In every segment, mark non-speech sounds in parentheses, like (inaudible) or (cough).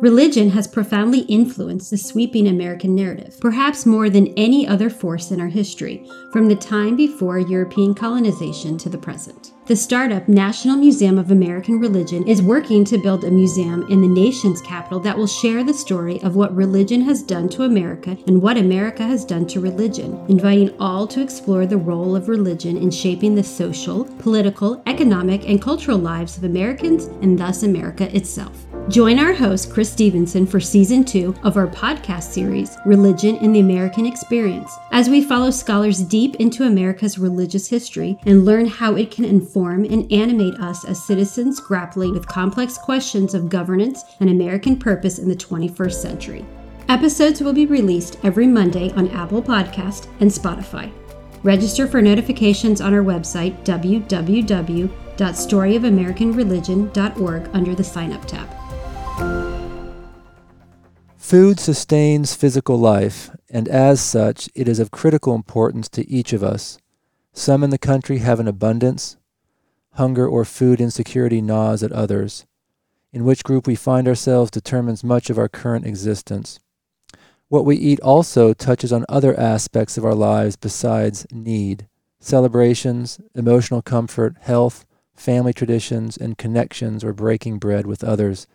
Religion has profoundly influenced the sweeping American narrative, perhaps more than any other force in our history, from the time before European colonization to the present. The startup National Museum of American Religion is working to build a museum in the nation's capital that will share the story of what religion has done to America and what America has done to religion, inviting all to explore the role of religion in shaping the social, political, economic, and cultural lives of Americans and thus America itself. Join our host, Chris Stevenson, for season two of our podcast series, Religion in the American Experience, as we follow scholars deep into America's religious history and learn how it can inform and animate us as citizens grappling with complex questions of governance and American purpose in the 21st century. Episodes will be released every Monday on Apple Podcast and Spotify. Register for notifications on our website, www.storyofamericanreligion.org, under the Sign Up tab. Food sustains physical life, and as such, it is of critical importance to each of us. Some in the country have an abundance. Hunger or food insecurity gnaws at others. In which group we find ourselves determines much of our current existence. What we eat also touches on other aspects of our lives besides need celebrations, emotional comfort, health, family traditions, and connections or breaking bread with others.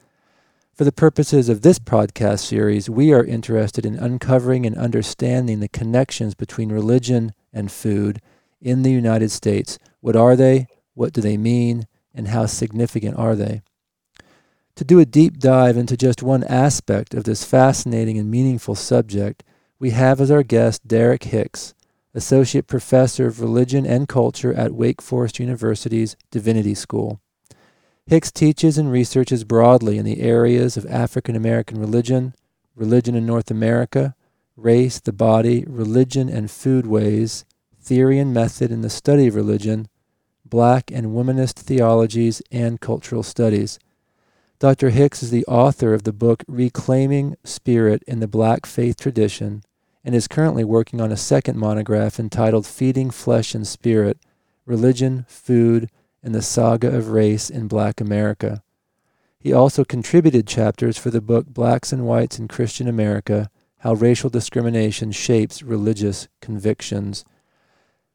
For the purposes of this podcast series, we are interested in uncovering and understanding the connections between religion and food in the United States. What are they? What do they mean? And how significant are they? To do a deep dive into just one aspect of this fascinating and meaningful subject, we have as our guest Derek Hicks, Associate Professor of Religion and Culture at Wake Forest University's Divinity School. Hicks teaches and researches broadly in the areas of African American religion, religion in North America, race, the body, religion and foodways, theory and method in the study of religion, black and womanist theologies, and cultural studies. Dr. Hicks is the author of the book Reclaiming Spirit in the Black Faith Tradition and is currently working on a second monograph entitled Feeding Flesh and Spirit Religion, Food, and the Saga of Race in Black America. He also contributed chapters for the book Blacks and Whites in Christian America How Racial Discrimination Shapes Religious Convictions.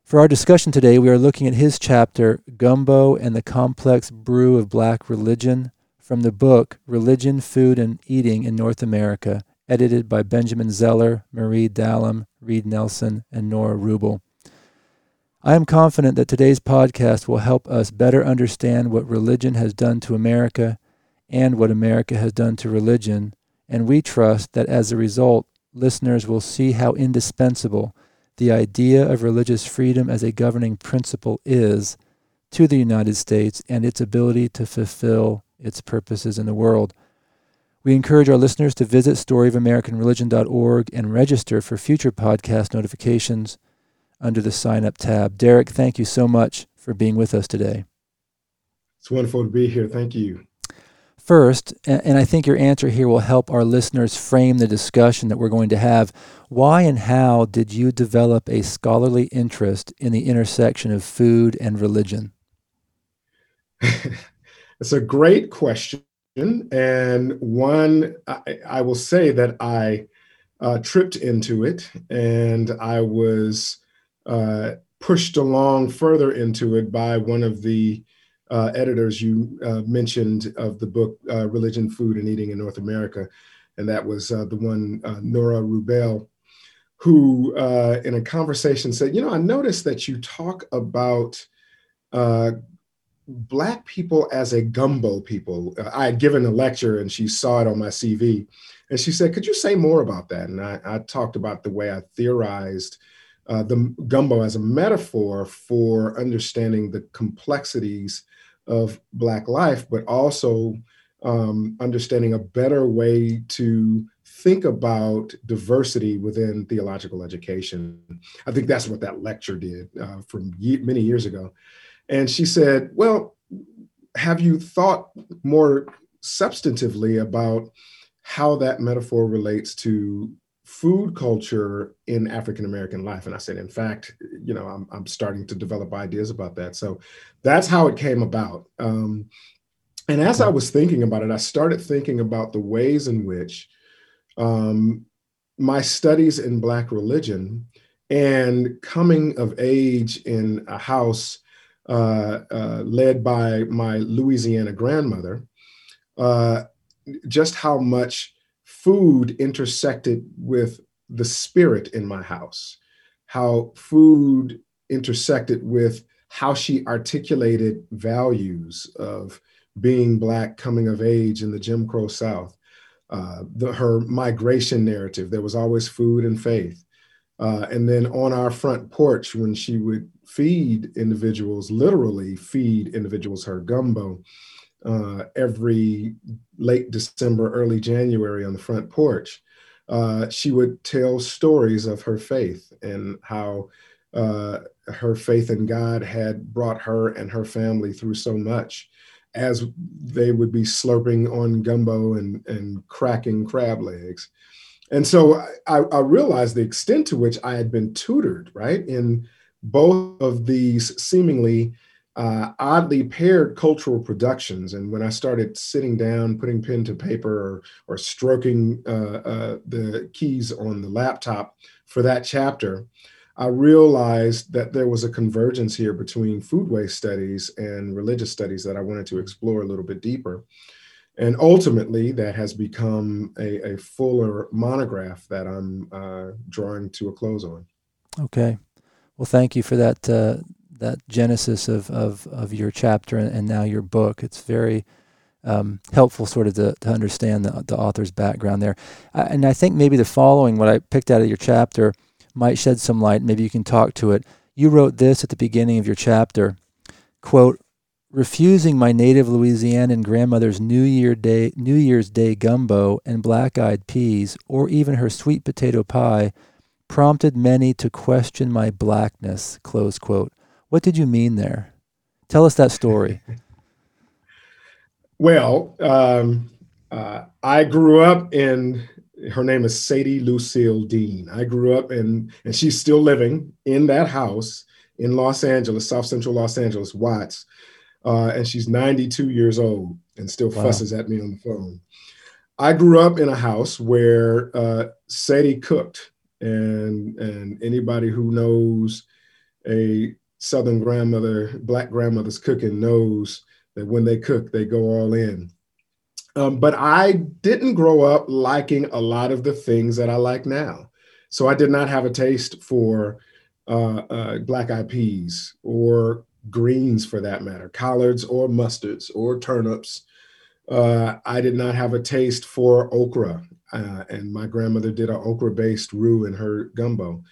For our discussion today, we are looking at his chapter, Gumbo and the Complex Brew of Black Religion, from the book Religion, Food, and Eating in North America, edited by Benjamin Zeller, Marie Dallam, Reid Neilson, and Nora Rubel. I am confident that today's podcast will help us better understand what religion has done to America and what America has done to religion, and we trust that as a result, listeners will see how indispensable the idea of religious freedom as a governing principle is to the United States and its ability to fulfill its purposes in the world. We encourage our listeners to visit storyofamericanreligion.org and register for future podcast notifications under the sign up tab. Derek, thank you so much for being with us today. It's wonderful to be here. Thank you. First, and I think your answer here will help our listeners frame the discussion that we're going to have. Why and how did you develop a scholarly interest in the intersection of food and religion? (laughs) it's a great question. And one, I, I will say that I uh, tripped into it and I was uh, pushed along further into it by one of the uh, editors you uh, mentioned of the book uh, Religion, Food, and Eating in North America. And that was uh, the one, Nora Rubel, who in a conversation said, You know, I noticed that you talk about Black people as a gumbo people. I had given a lecture and she saw it on my CV. And she said, Could you say more about that? And I, I talked about the way I theorized uh, the gumbo as a metaphor for understanding the complexities of Black life, but also um, understanding a better way to think about diversity within theological education. I think that's what that lecture did uh, from ye- many years ago. And she said, Well, have you thought more substantively about how that metaphor relates to food culture in African American life. And I said, in fact, you know, I'm, I'm starting to develop ideas about that. So that's how it came about. Um, and as I was thinking about it, I started thinking about the ways in which um, my studies in Black religion and coming of age in a house uh, uh, led by my Louisiana grandmother, uh, just how much food intersected with the spirit in my house, how food intersected with how she articulated values of being Black, coming of age in the Jim Crow South, uh, the, her migration narrative. There was always food and faith. Uh, and then on our front porch, when she would feed individuals, literally feed individuals her gumbo uh, every late December, early January on the front porch, uh, she would tell stories of her faith and how uh, her faith in God had brought her and her family through so much as they would be slurping on gumbo and, and cracking crab legs. And so I, I realized the extent to which I had been tutored, right, in both of these seemingly uh, oddly paired cultural productions. And when I started sitting down, putting pen to paper, or, or stroking uh, uh, the keys on the laptop for that chapter, I realized that there was a convergence here between foodways studies and religious studies that I wanted to explore a little bit deeper. And ultimately, that has become a, a fuller monograph that I'm uh, drawing to a close on. Okay. Well, thank you for that uh, that genesis of, of, of your chapter and, now your book. It's very um, helpful, sort of, to, to understand the, the author's background there. And I think maybe the following, what I picked out of your chapter, might shed some light. Maybe you can talk to it. You wrote this at the beginning of your chapter quote, refusing my native Louisianan grandmother's New Year Day New Year's Day gumbo and black-eyed peas or even her sweet potato pie prompted many to question my blackness close quote what did you mean there tell us that story (laughs) well um, uh, i grew up in her name is Sadie Lucille Dean. I grew up in, and she's still living in that house in Los Angeles, South Central Los Angeles, Watts. Uh, and she's 92 years old and still wow. fusses at me on the phone. I grew up in a house where uh, Sadie cooked, and and anybody who knows a Southern grandmother, Black grandmother's cooking knows that when they cook, they go all in. Um, but I didn't grow up liking a lot of the things that I like now. So I did not have a taste for uh, uh, black eyed peas or greens for that matter, collards or mustards or turnips. Uh, I did not have a taste for okra. Uh, and my grandmother did an okra based roux in her gumbo.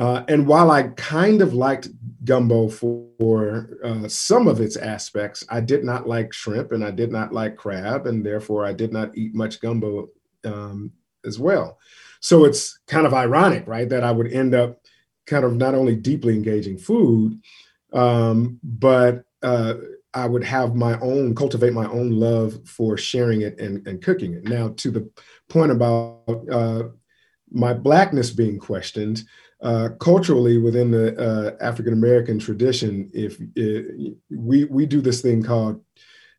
Uh, and while I kind of liked gumbo for, for uh, some of its aspects, I did not like shrimp and I did not like crab, and therefore I did not eat much gumbo um, as well. So it's kind of ironic, right, that I would end up kind of not only deeply engaging food, um, but uh, I would have my own, cultivate my own love for sharing it and, and cooking it. Now, to the point about uh, my blackness being questioned, uh, culturally within the uh, African American tradition, if it, we we do this thing called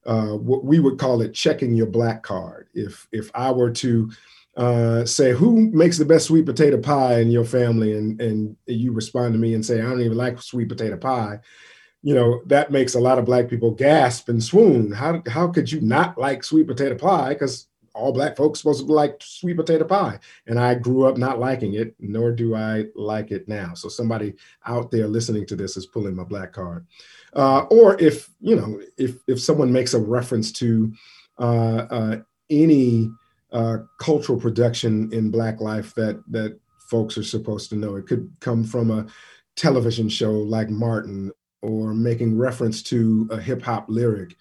uh, what we would call it checking your black card. If if I were to uh, say who makes the best sweet potato pie in your family, and and you respond to me and say I don't even like sweet potato pie, you know that makes a lot of black people gasp and swoon. How how could you not like sweet potato pie? Because all black folks supposed to like sweet potato pie. And I grew up not liking it, nor do I like it now. So somebody out there listening to this is pulling my black card. Uh, or if, you know, if, if someone makes a reference to uh, uh, any uh, cultural production in black life that, that folks are supposed to know, it could come from a television show like Martin or making reference to a hip hop lyric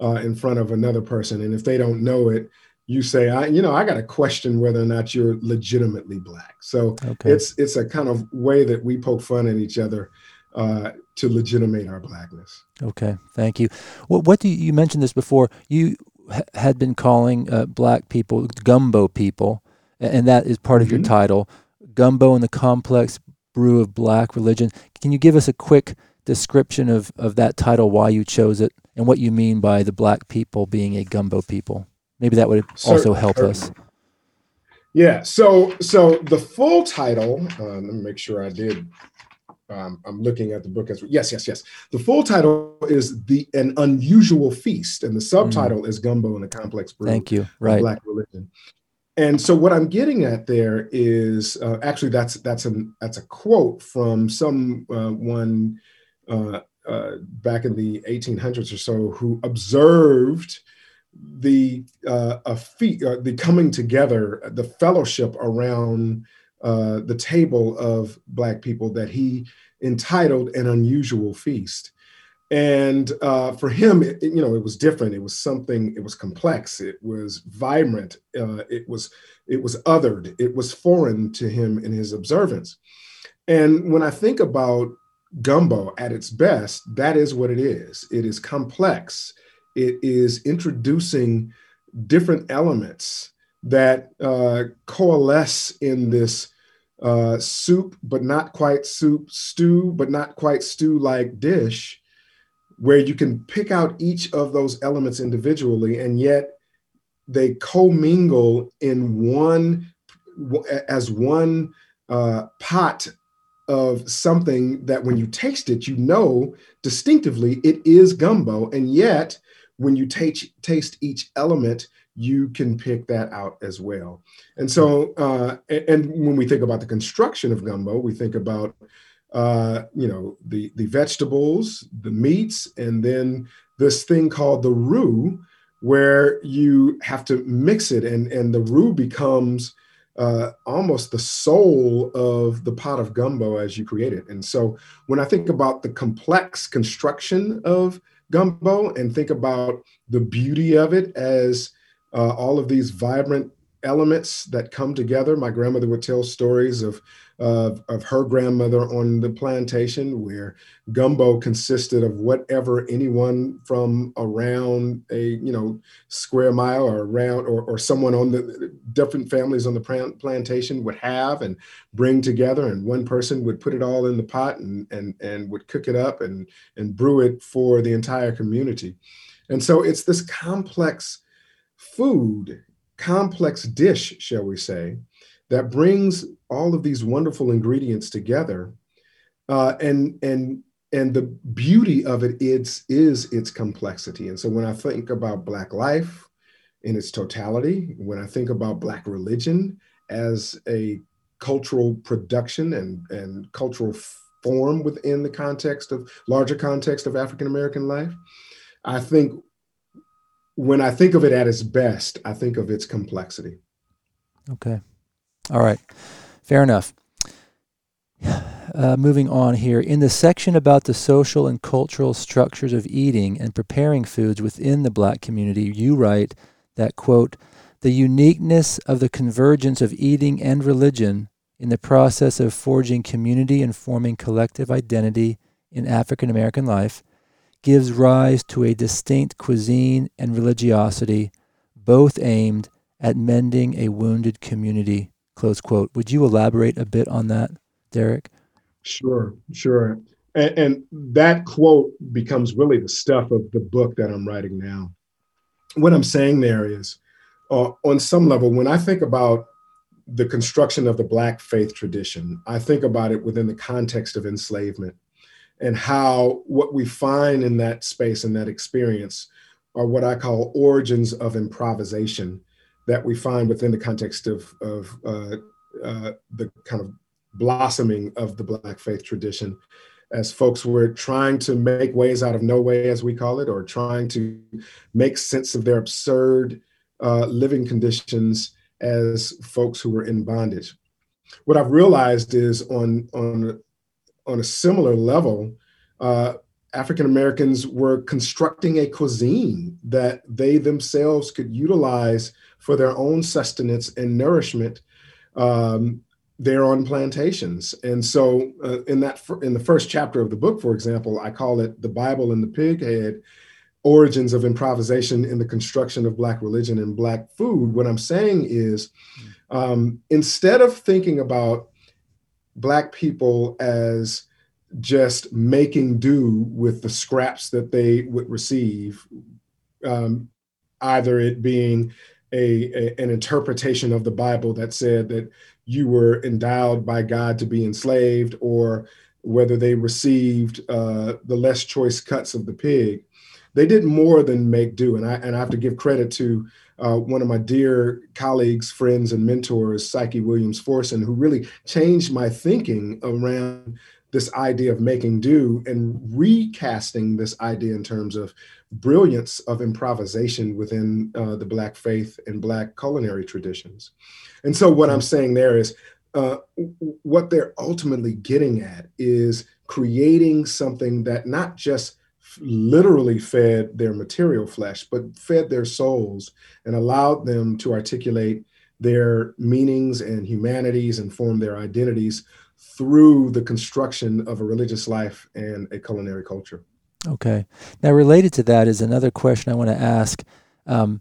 uh, in front of another person. And if they don't know it, you say, I, you know, I got to question whether or not you're legitimately black. So okay. it's it's a kind of way that we poke fun at each other uh, to legitimate our blackness. Okay, thank you. What, what do you, you mentioned this before? You ha- had been calling uh, black people gumbo people, and that is part mm-hmm. of your mm-hmm. title, gumbo and the complex brew of black religion. Can you give us a quick description of of that title, why you chose it, and what you mean by the black people being a gumbo people. Maybe that would also help us. Yeah. So so the full title. Uh, let me make sure I did. Um, I'm looking at the book as yes, yes, yes. The full title is the an unusual feast, and the subtitle mm. is Gumbo and the Complex Brew. Thank you. Right. Black religion. And so what I'm getting at there is uh, actually that's that's an that's a quote from someone uh, uh, uh, back in the 1800s or so who observed the uh, a feat, uh, the coming together, the fellowship around uh, the table of black people that he entitled an unusual feast. And uh, for him, it, you know, it was different. It was something. It was complex. It was vibrant. Uh, it was it was othered. It was foreign to him in his observance. And when I think about gumbo at its best, that is what it is. It is complex. It is introducing different elements that uh, coalesce in this uh, soup, but not quite soup, stew, but not quite stew like dish, where you can pick out each of those elements individually, and yet they commingle in one as one uh, pot of something that when you taste it, you know distinctively it is gumbo. And yet, when you taste, taste each element, you can pick that out as well. And so, uh, and when we think about the construction of gumbo, we think about, uh, you know, the, the vegetables, the meats, and then this thing called the roux, where you have to mix it and, and the roux becomes uh, almost the soul of the pot of gumbo as you create it. And so when I think about the complex construction of gumbo and think about the beauty of it as uh, all of these vibrant elements that come together. My grandmother would tell stories of, of, of her grandmother on the plantation where gumbo consisted of whatever anyone from around a you know square mile or around or, or someone on the different families on the plantation would have and bring together and one person would put it all in the pot and and, and would cook it up and and brew it for the entire community and so it's this complex food complex dish, shall we say, that brings all of these wonderful ingredients together. Uh, and and and the beauty of it is, is its complexity. And so when I think about Black life in its totality, when I think about Black religion as a cultural production and, and cultural form within the context of larger context of African American life, I think when I think of it at its best, I think of its complexity. Okay. All right. Fair enough. (sighs) Uh, moving on here. In the section about the social and cultural structures of eating and preparing foods within the black community, you write that, quote, the uniqueness of the convergence of eating and religion in the process of forging community and forming collective identity in African American life gives rise to a distinct cuisine and religiosity, both aimed at mending a wounded community. Close quote. Would you elaborate a bit on that, Derek? Sure, sure. And, and that quote becomes really the stuff of the book that I'm writing now. What I'm saying there is, uh, on some level, when I think about the construction of the Black faith tradition, I think about it within the context of enslavement and how what we find in that space and that experience are what I call origins of improvisation that we find within the context of, of uh, uh, the kind of blossoming of the Black faith tradition as folks were trying to make ways out of no way, as we call it, or trying to make sense of their absurd uh, living conditions as folks who were in bondage. What I've realized is on, on on a similar level, uh, African Americans were constructing a cuisine that they themselves could utilize for their own sustenance and nourishment um, there on plantations. And so, uh, in that in the first chapter of the book, for example, I call it "The Bible and the Pig Head: Origins of Improvisation in the Construction of Black Religion and Black Food." What I'm saying is, um, instead of thinking about Black people as just making do with the scraps that they would receive, um, either it being a, a, an interpretation of the Bible that said that you were endowed by God to be enslaved, or whether they received uh, the less choice cuts of the pig. They did more than make do, and I and I have to give credit to uh, one of my dear colleagues, friends, and mentors, Psyche Williams Forson, who really changed my thinking around this idea of making do and recasting this idea in terms of brilliance of improvisation within uh, the Black faith and Black culinary traditions. And so, what I'm saying there is uh, what they're ultimately getting at is creating something that not just literally fed their material flesh, but fed their souls and allowed them to articulate their meanings and humanities and form their identities through the construction of a religious life and a culinary culture. Okay. Now, related to that is another question I want to ask. Um,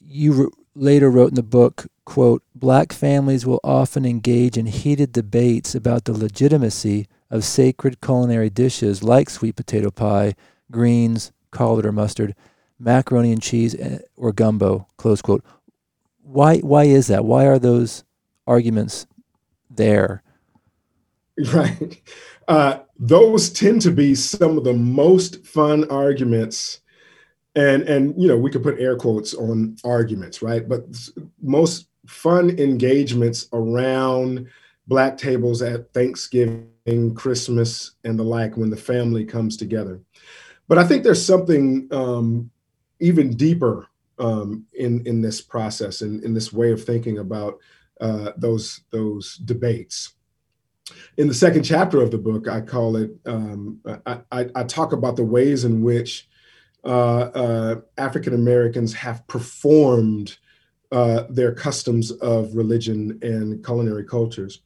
you re- later wrote in the book, quote, Black families will often engage in heated debates about the legitimacy of sacred culinary dishes like sweet potato pie, greens, collard or mustard, macaroni and cheese, eh, or gumbo, close quote. Why, why is that? Why are those arguments there? (laughs) Right. Uh, those tend to be some of the most fun arguments. And, and, you know, we could put air quotes on arguments, right? But most fun engagements around Black tables at Thanksgiving, Christmas, and the like when the family comes together. But I think there's something um, even deeper um, in in this process and in, in this way of thinking about uh, those those debates in the second chapter of the book, I call it, um, I, I, I, talk about the ways in which uh, uh, African Americans have performed uh, their customs of religion and culinary cultures.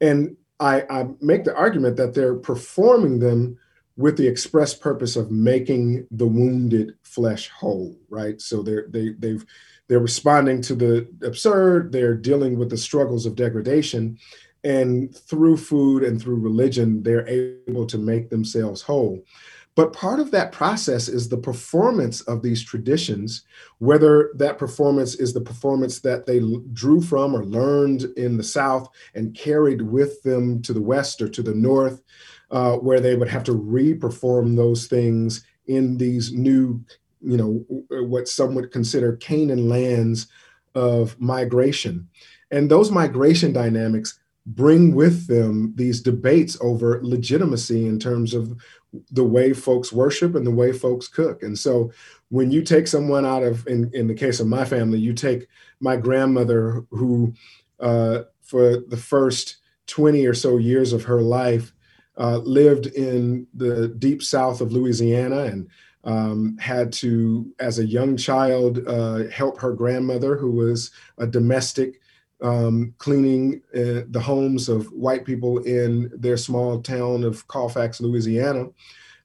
And I, I, make the argument that they're performing them with the express purpose of making the wounded flesh whole, right? So they're, they, they've, they're responding to the absurd, they're dealing with the struggles of degradation, and through food and through religion, they're able to make themselves whole. But part of that process is the performance of these traditions, whether that performance is the performance that they drew from or learned in the South and carried with them to the West or to the North, uh, where they would have to re-perform those things in these new, you know, what some would consider Canaan lands of migration. And those migration dynamics bring with them these debates over legitimacy in terms of the way folks worship and the way folks cook. And so when you take someone out of, in, in the case of my family, you take my grandmother who, uh, for the first 20 or so years of her life, uh, lived in the deep south of Louisiana and um, had to, as a young child, uh, help her grandmother, who was a domestic um, cleaning uh, the homes of white people in their small town of Colfax, Louisiana.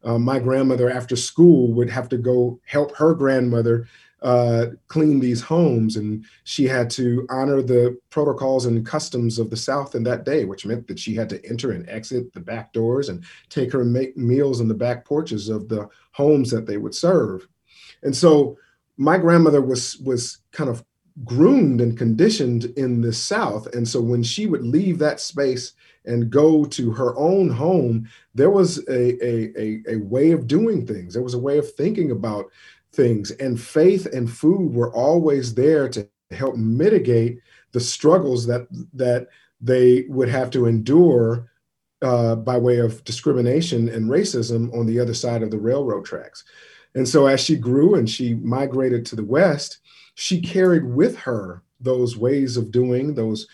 Uh, my grandmother, after school, would have to go help her grandmother uh, clean these homes, and she had to honor the protocols and customs of the South in that day, which meant that she had to enter and exit the back doors and take her make meals in the back porches of the homes that they would serve. And so my grandmother was was kind of groomed and conditioned in the South. And so when she would leave that space and go to her own home, there was a, a, a, a, way of doing things. There was a way of thinking about things. And faith and food were always there to help mitigate the struggles that that they would have to endure uh, by way of discrimination and racism on the other side of the railroad tracks. And so as she grew and she migrated to the West, she carried with her those ways of doing those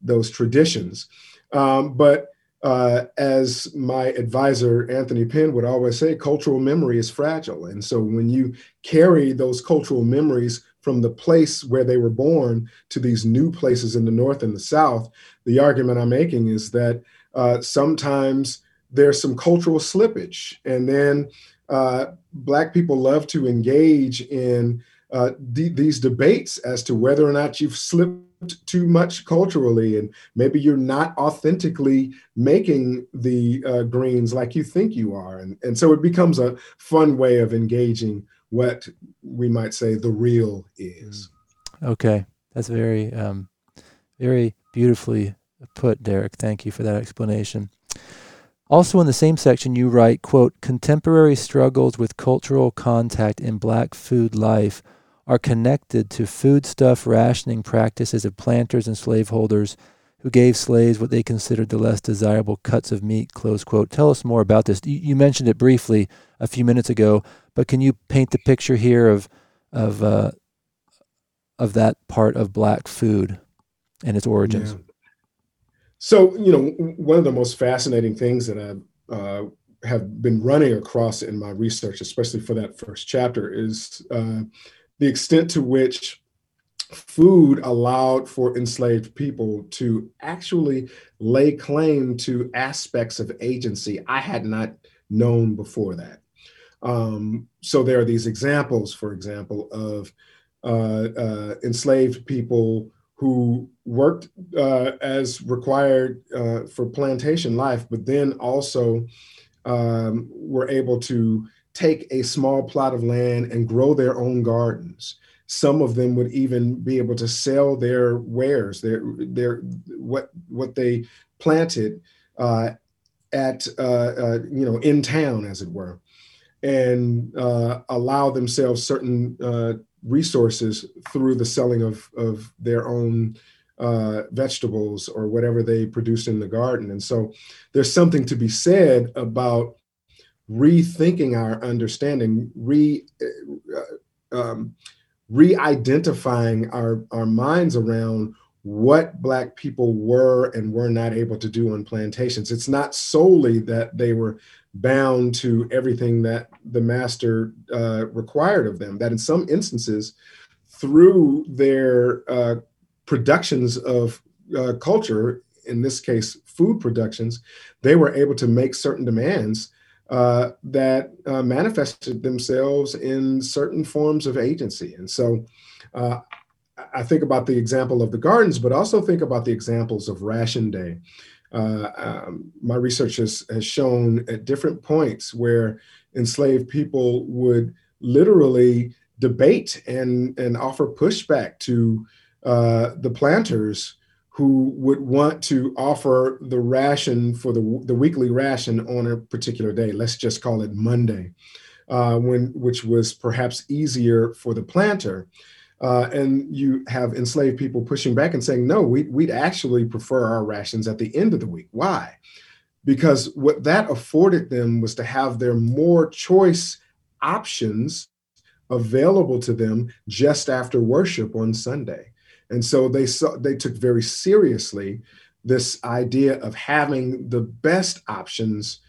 those traditions. Um, but uh, as my advisor Anthony Pinn would always say, cultural memory is fragile, and so when you carry those cultural memories from the place where they were born to these new places in the north and the south, the argument I'm making is that uh, sometimes there's some cultural slippage, and then uh, Black people love to engage in uh, these debates as to whether or not you've slipped too much culturally and maybe you're not authentically making the uh, greens like you think you are. And, and so it becomes a fun way of engaging what we might say the real is. Okay. That's very um, very beautifully put derek. Thank you for that explanation. Also in the same section you write quote contemporary struggles with cultural contact in black food life are connected to foodstuff rationing practices of planters and slaveholders who gave slaves what they considered the less desirable cuts of meat, close quote. Tell us more about this. You mentioned it briefly a few minutes ago, but can you paint the picture here of, of, uh, of that part of black food and its origins? Yeah. So, you know, one of the most fascinating things that I uh, have been running across in my research, especially for that first chapter, is uh, the extent to which food allowed for enslaved people to actually lay claim to aspects of agency I had not known before that. Um, so there are these examples, for example, of uh, uh, enslaved people who worked uh, as required uh, for plantation life, but then also um, were able to take a small plot of land and grow their own gardens. Some of them would even be able to sell their wares, their their what what they planted uh, at uh, uh, you know in town, as it were, and uh, allow themselves certain uh, resources through the selling of of their own uh, vegetables or whatever they produced in the garden. And so there's something to be said about rethinking our understanding, re uh, um, re-identifying our our minds around what black people were and were not able to do on plantations. It's not solely that they were bound to everything that the master uh, required of them. That in some instances, through their uh, productions of uh, culture, in this case, food productions, they were able to make certain demands uh, that uh, manifested themselves in certain forms of agency. And so uh, I think about the example of the gardens, but also think about the examples of ration day. Uh, um, my research has, has shown at different points where enslaved people would literally debate and, and offer pushback to uh, the planters who would want to offer the ration for the, the weekly ration on a particular day. Let's just call it Monday, uh, when which was perhaps easier for the planter. Uh, and you have enslaved people pushing back and saying, no, we, we'd actually prefer our rations at the end of the week. Why? Because what that afforded them was to have their more choice options available to them just after worship on Sunday. And so they saw, they took very seriously this idea of having the best options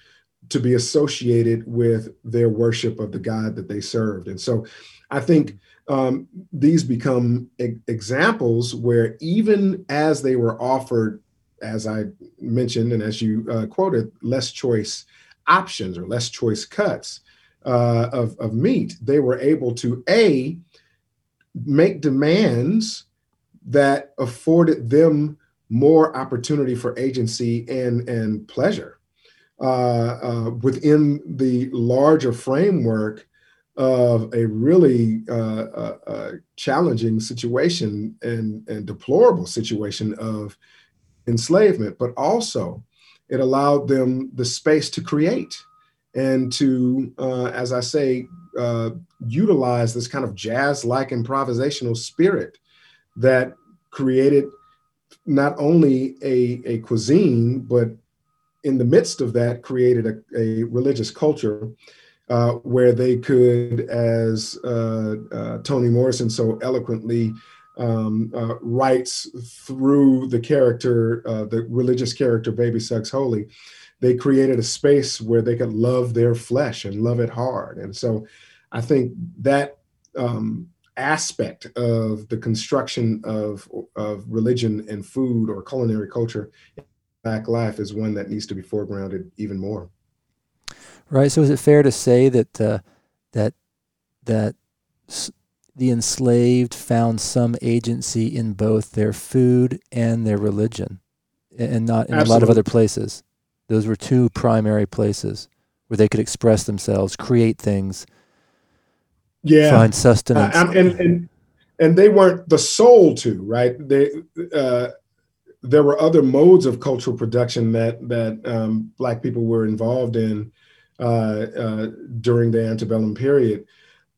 to be associated with their worship of the God that they served. And so I think um, these become e- examples where even as they were offered, as I mentioned and as you uh, quoted, less choice options or less choice cuts uh, of, of meat, they were able to A, make demands that afforded them more opportunity for agency and, and pleasure uh, uh, within the larger framework of a really uh, uh, uh, challenging situation and, and deplorable situation of enslavement, but also it allowed them the space to create and to, uh, as I say, utilize this kind of jazz like improvisational spirit that created not only a, a cuisine, but in the midst of that, created a, a religious culture uh, where they could, as uh, uh, Toni Morrison so eloquently um, uh, writes through the character, uh, the religious character Baby Suggs Holy, they created a space where they could love their flesh and love it hard. And so I think that um, aspect of the construction of, of religion and food or culinary culture in black life is one that needs to be foregrounded even more. Right. So is it fair to say that uh, that that the enslaved found some agency in both their food and their religion, and not in Absolutely. a lot of other places. Those were two primary places where they could express themselves, create things, yeah, find sustenance. Uh, and, and and they weren't the sole two, right? They uh, there were other modes of cultural production that that um, Black people were involved in uh, uh, during the antebellum period,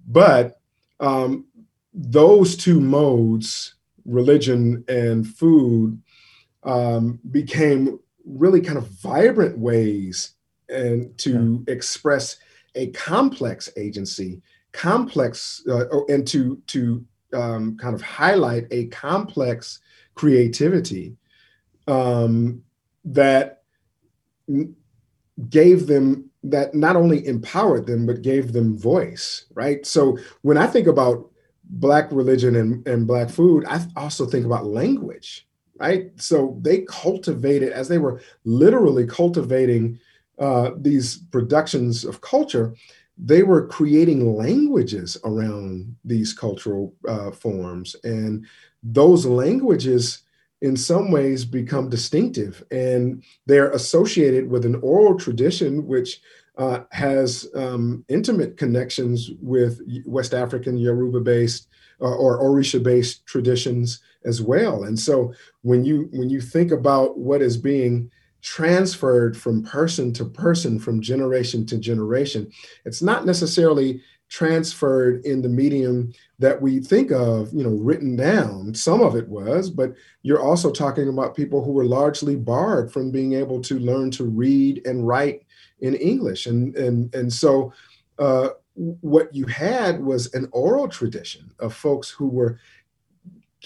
but um, those two modes, religion and food, um, became really kind of vibrant ways and to yeah. express a complex agency, complex, uh, and to to um, kind of highlight a complex creativity um, that gave them that not only empowered them but gave them voice right? So when i think about black religion and, and black food i also think about language right? So they cultivated as they were literally cultivating uh, these productions of culture they were creating languages around these cultural uh, forms. And those languages in some ways become distinctive and they're associated with an oral tradition which uh, has um, intimate connections with west african yoruba based uh, or orisha based traditions as well. And so when you when you think about what is being transferred from person to person, from generation to generation. It's not necessarily transferred in the medium that we think of, you know, written down. Some of it was, but you're also talking about people who were largely barred from being able to learn to read and write in English. And and and so uh, what you had was an oral tradition of folks who were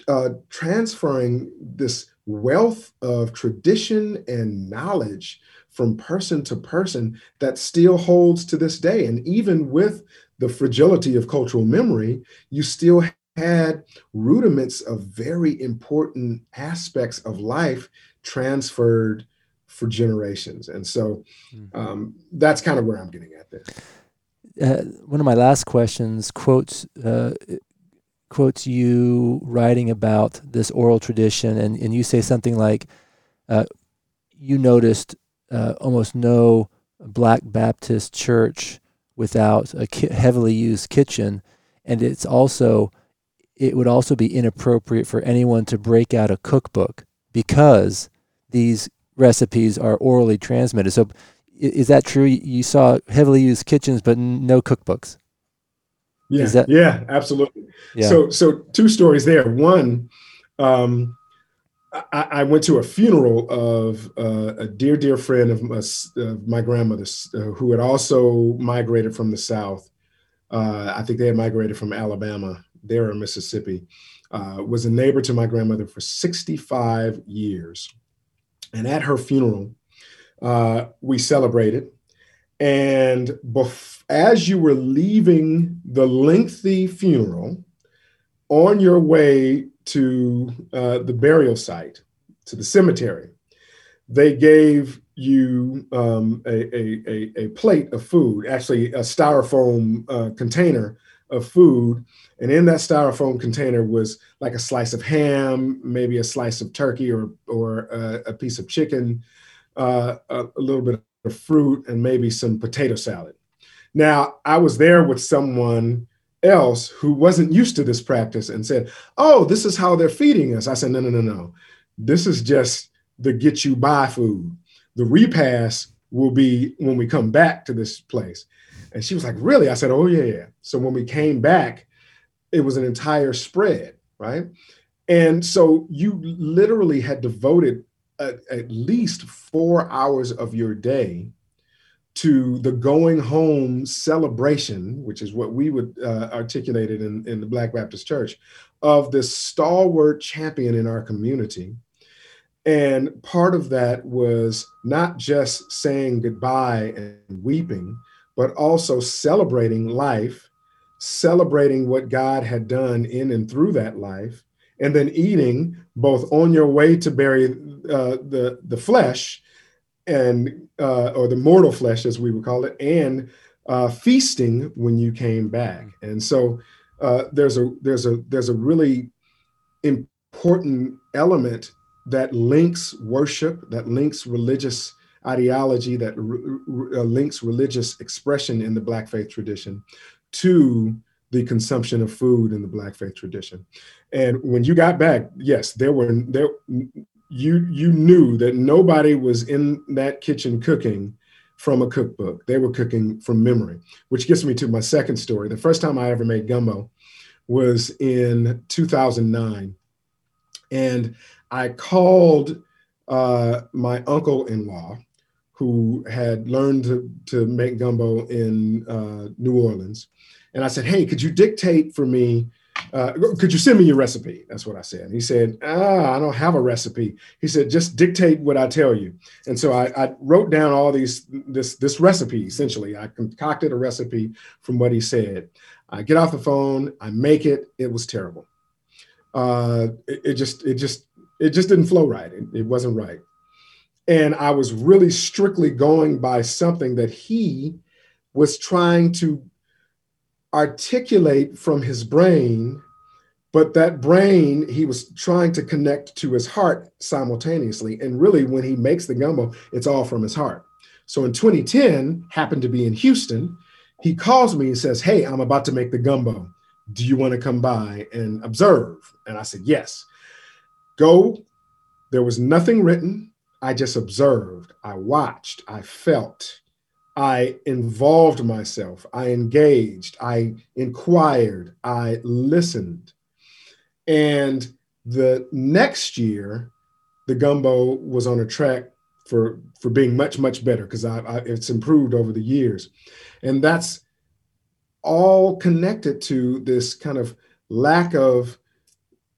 uh, transferring this wealth of tradition and knowledge from person to person that still holds to this day. And even with the fragility of cultural memory, you still had rudiments of very important aspects of life transferred for generations. And so hmm. um, that's kind of where I'm getting at this. Uh, one of my last questions quotes uh, quotes you writing about this oral tradition, and, and you say something like, uh, you noticed uh, almost no Black Baptist church without a ki- heavily used kitchen, and it's also it would also be inappropriate for anyone to break out a cookbook because these recipes are orally transmitted. So, is that true? You saw heavily used kitchens, but no cookbooks. Yeah, that- yeah, absolutely. Yeah. So, so two stories there. One, um, I, I, went to a funeral of uh, a dear, dear friend of my, my grandmother's, uh, who had also migrated from the South. Uh, I think they had migrated from Alabama. there in Mississippi. Uh, was a neighbor to my grandmother for 65 years. And at her funeral, uh, we celebrated. And bef- as you were leaving the lengthy funeral, on your way to uh, the burial site, to the cemetery, they gave you um, a, a, a, plate of food, actually a styrofoam uh, container of food. And in that styrofoam container was like a slice of ham, maybe a slice of turkey or, or a, a piece of chicken, uh, a, a little bit of fruit, and maybe some potato salad. Now, I was there with someone else who wasn't used to this practice and said, Oh, this is how they're feeding us. I said, No, no, no, no. This is just the get you by food. The repast will be when we come back to this place. And she was like, Really? I said, Oh, yeah, yeah. So when we came back, it was an entire spread, right? And so you literally had devoted a, at least four hours of your day to the going home celebration, which is what we would uh, articulate it in, in the Black Baptist Church, of this stalwart champion in our community. And part of that was not just saying goodbye and weeping, but also celebrating life, celebrating what God had done in and through that life, and then eating both on your way to bury uh, the, the flesh and uh, or the mortal flesh, as we would call it, and uh, feasting when you came back. And so uh, there's a there's a there's a really important element that links worship, that links religious ideology, that uh, links religious expression in the Black faith tradition to the consumption of food in the Black faith tradition. And when you got back, yes, there were there you you knew that nobody was in that kitchen cooking from a cookbook. They were cooking from memory, which gets me to my second story. The first time I ever made gumbo was in 2009. And I called uh, my uncle in law, who had learned to, to make gumbo in uh, New Orleans. And I said, Hey, could you dictate for me? Uh, could you send me your recipe? That's what I said. He said, Ah, I don't have a recipe. He said, Just dictate what I tell you. And so I, I wrote down all these, this, this recipe essentially. I concocted a recipe from what he said. I get off the phone, I make it. It was terrible. Uh, it, it just, it just, it just didn't flow right. It, it wasn't right. And I was really strictly going by something that he was trying to articulate from his brain, but that brain he was trying to connect to his heart simultaneously. And really, when he makes the gumbo, it's all from his heart. So in 2010, happened to be in Houston, he calls me and says, Hey, I'm about to make the gumbo. Do you want to come by and observe? And I said, Yes. Go. There was nothing written. I just observed. I watched. I felt. I involved myself. I engaged. I inquired. I listened. And the next year, the gumbo was on a track for for being much much better because I, I, it's improved over the years, and that's all connected to this kind of lack of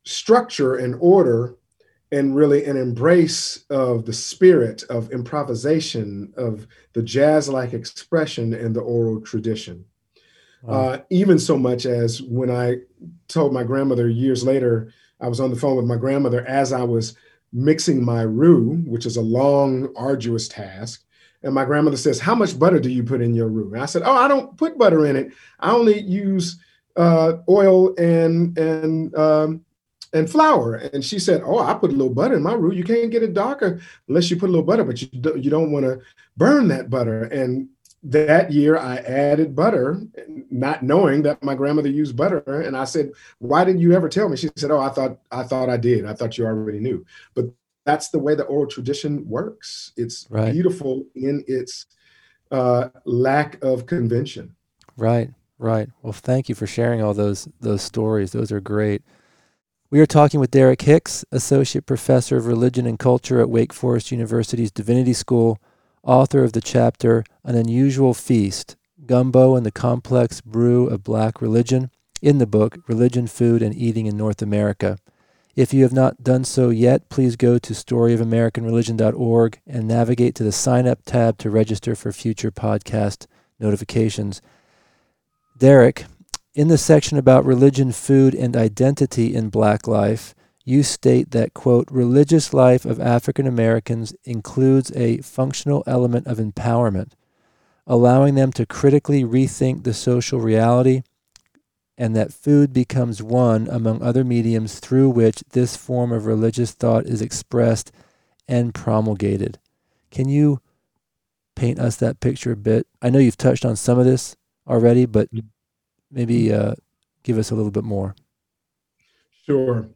structure and order and really an embrace of the spirit of improvisation of the jazz-like expression and the oral tradition wow. uh, even so much as when i told my grandmother years later i was on the phone with my grandmother as i was mixing my roux, which is a long, arduous task. And my grandmother says, How much butter do you put in your roux? And I said, Oh, I don't put butter in it. I only use uh, oil and and um, and flour. And she said, Oh, I put a little butter in my roux. You can't get it darker unless you put a little butter, but you, do, you don't want to burn that butter. And that year I added butter, not knowing that my grandmother used butter. And I said, "Why didn't you ever tell me?" She said, "Oh, I thought I thought I did. I thought you already knew." But that's the way the oral tradition works. It's right. beautiful in its uh, lack of convention. Right, right. Well, thank you for sharing all those those stories. Those are great. We are talking with Derek Hicks, Associate Professor of Religion and Culture at Wake Forest University's Divinity School author of the chapter An Unusual Feast Gumbo and the Complex Brew of Black Religion, in the book Religion, Food, and Eating in North America. If you have not done so yet, please go to storyofamericanreligion.org and navigate to the sign up tab to register for future podcast notifications. Derek, in the section about religion, food, and identity in Black life, you state that, quote, religious life of African Americans includes a functional element of empowerment, allowing them to critically rethink the social reality, and that food becomes one among other mediums through which this form of religious thought is expressed and promulgated. Can you paint us that picture a bit? I know you've touched on some of this already, but mm-hmm. Maybe uh, give us a little bit more. Sure.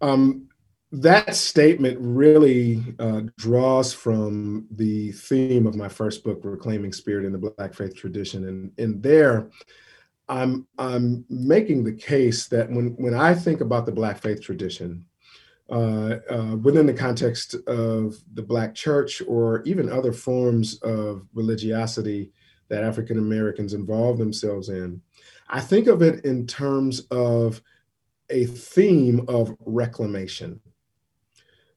Um, that statement really uh, draws from the theme of my first book, Reclaiming Spirit in the Black Faith Tradition. And in there, I'm, I'm making the case that when, when I think about the Black faith tradition, uh, uh, within the context of the Black church or even other forms of religiosity that African Americans involve themselves in, I think of it in terms of a theme of reclamation.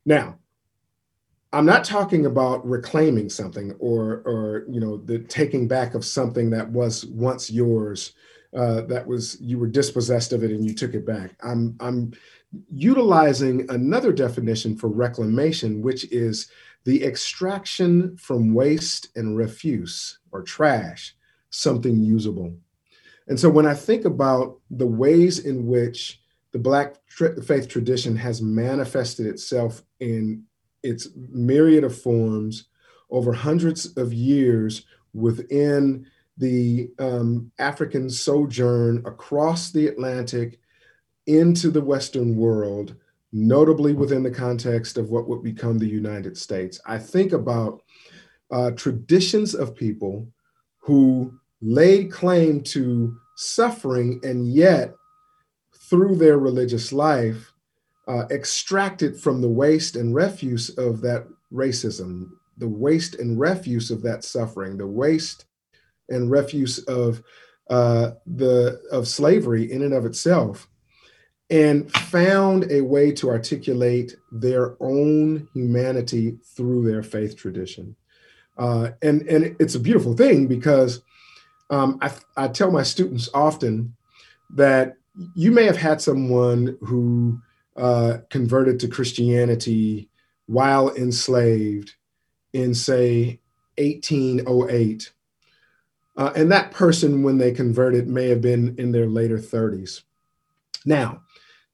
Now, I'm not talking about reclaiming something or, or you know, the taking back of something that was once yours, uh, that was you were dispossessed of it and you took it back. I'm, I'm utilizing another definition for reclamation, which is the extraction from waste and refuse or trash something usable. And so when I think about the ways in which the Black faith tradition has manifested itself in its myriad of forms over hundreds of years within the um, African sojourn across the Atlantic into the Western world, notably within the context of what would become the United States. I think about uh, traditions of people who laid claim to suffering and yet, through their religious life, uh, extracted from the waste and refuse of that racism, the waste and refuse of that suffering, the waste and refuse of uh, the of slavery in and of itself, and found a way to articulate their own humanity through their faith tradition. Uh, and and it's a beautiful thing because um, I, I tell my students often that you may have had someone who uh, converted to Christianity while enslaved in, say, 1808. Uh, and that person, when they converted, may have been in their later 30s. Now,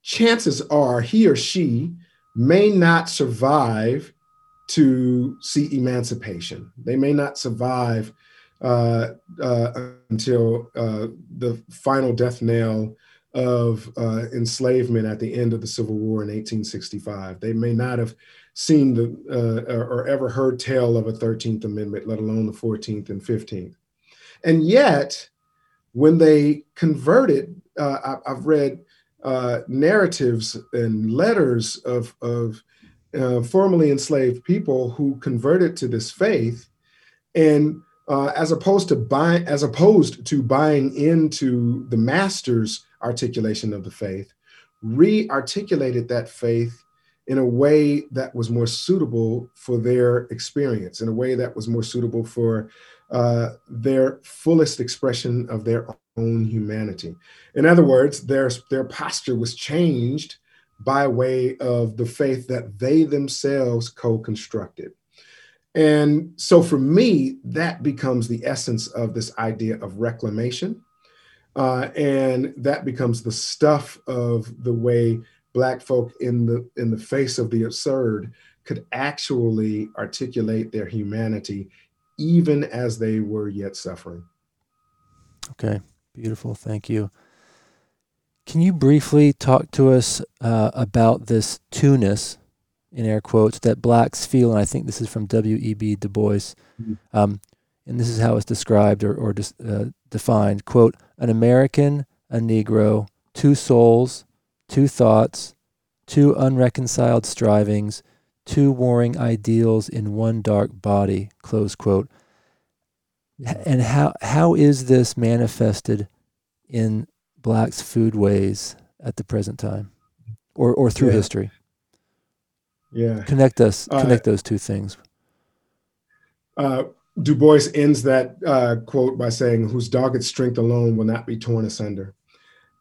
chances are he or she may not survive to see emancipation. They may not survive until uh, the final death knell of uh, enslavement at the end of the Civil War in 1865. They may not have seen the uh, or ever heard tell of a 13th Amendment, let alone the 14th and 15th. And yet, when they converted, uh, I, have read uh, narratives and letters of, of uh, formerly enslaved people who converted to this faith, and uh, as opposed to buying, as opposed to buying into the master's articulation of the faith, re-articulated that faith in a way that was more suitable for their experience, in a way that was more suitable for uh, their fullest expression of their own humanity. In other words, their, their posture was changed by way of the faith that they themselves co constructed. And so for me, that becomes the essence of this idea of reclamation. Uh, and that becomes the stuff of the way Black folk in the, in the face of the absurd could actually articulate their humanity even as they were yet suffering. Okay, beautiful. Thank you. Can you briefly talk to us uh, about this two-ness in air quotes, that blacks feel, and I think this is from W.E.B. Du Bois, mm-hmm. um, and this is how it's described or, or uh, defined, quote, an American, a Negro, two souls, two thoughts, two unreconciled strivings, two warring ideals in one dark body, close quote. And how, how is this manifested in blacks' foodways at the present time or, or through yeah. history? Yeah. Connect us, uh, connect uh, those two things. Uh, du Bois ends that uh, quote by saying, whose dogged strength alone will not be torn asunder.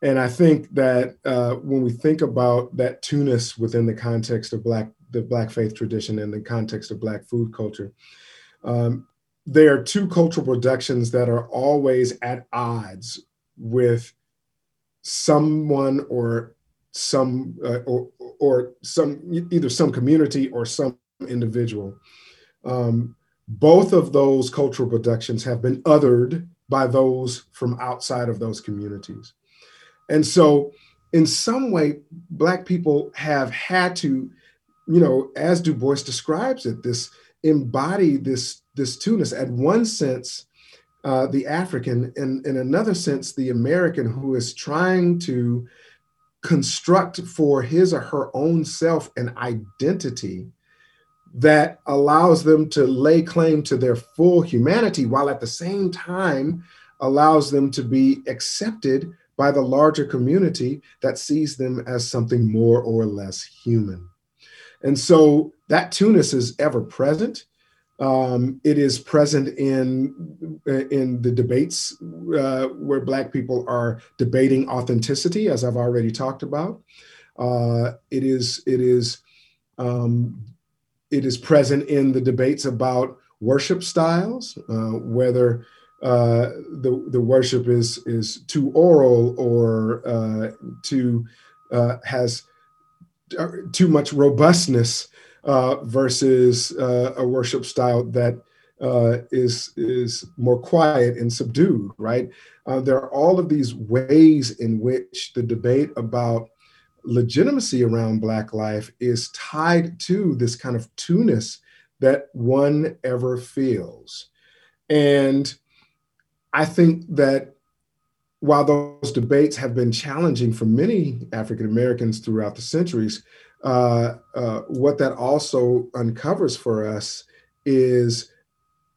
And I think that uh, when we think about that two-ness within the context of Black, the Black faith tradition and the context of Black food culture, um, there are two cultural productions that are always at odds with someone or some uh, or or some either some community or some individual. Um, both of those cultural productions have been othered by those from outside of those communities. And so, in some way, Black people have had to, you know, as Du Bois describes it, this embody this, this two-ness. At one sense, uh, the African, and in another sense, the American who is trying to construct for his or her own self an identity that allows them to lay claim to their full humanity while at the same time allows them to be accepted by the larger community that sees them as something more or less human. And so that two-ness is ever present. Um, it is present in in the debates uh, where Black people are debating authenticity, as I've already talked about. Uh, it is it is um, it is present in the debates about worship styles, uh, whether uh, the the worship is is too oral or uh, too uh, has too much robustness uh, versus uh, a worship style that is is more quiet and subdued. Right? there are all of these ways in which the debate about legitimacy around Black life is tied to this kind of two-ness that one ever feels. And I think that while those debates have been challenging for many African Americans throughout the centuries, uh, uh, what that also uncovers for us is